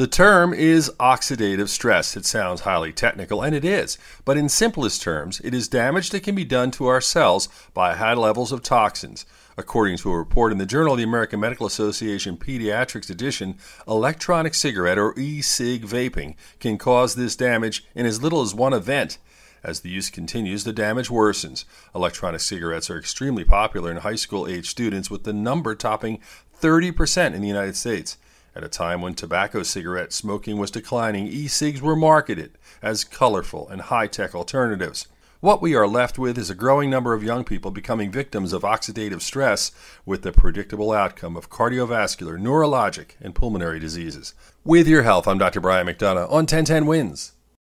The term is oxidative stress. It sounds highly technical, and it is, but in simplest terms, it is damage that can be done to our cells by high levels of toxins. According to a report in the Journal of the American Medical Association Pediatrics edition, electronic cigarette or e cig vaping can cause this damage in as little as one event. As the use continues, the damage worsens. Electronic cigarettes are extremely popular in high school age students, with the number topping 30% in the United States. At a time when tobacco cigarette smoking was declining, e cigs were marketed as colorful and high tech alternatives. What we are left with is a growing number of young people becoming victims of oxidative stress with the predictable outcome of cardiovascular, neurologic, and pulmonary diseases. With your health, I'm Dr. Brian McDonough on 1010 Wins.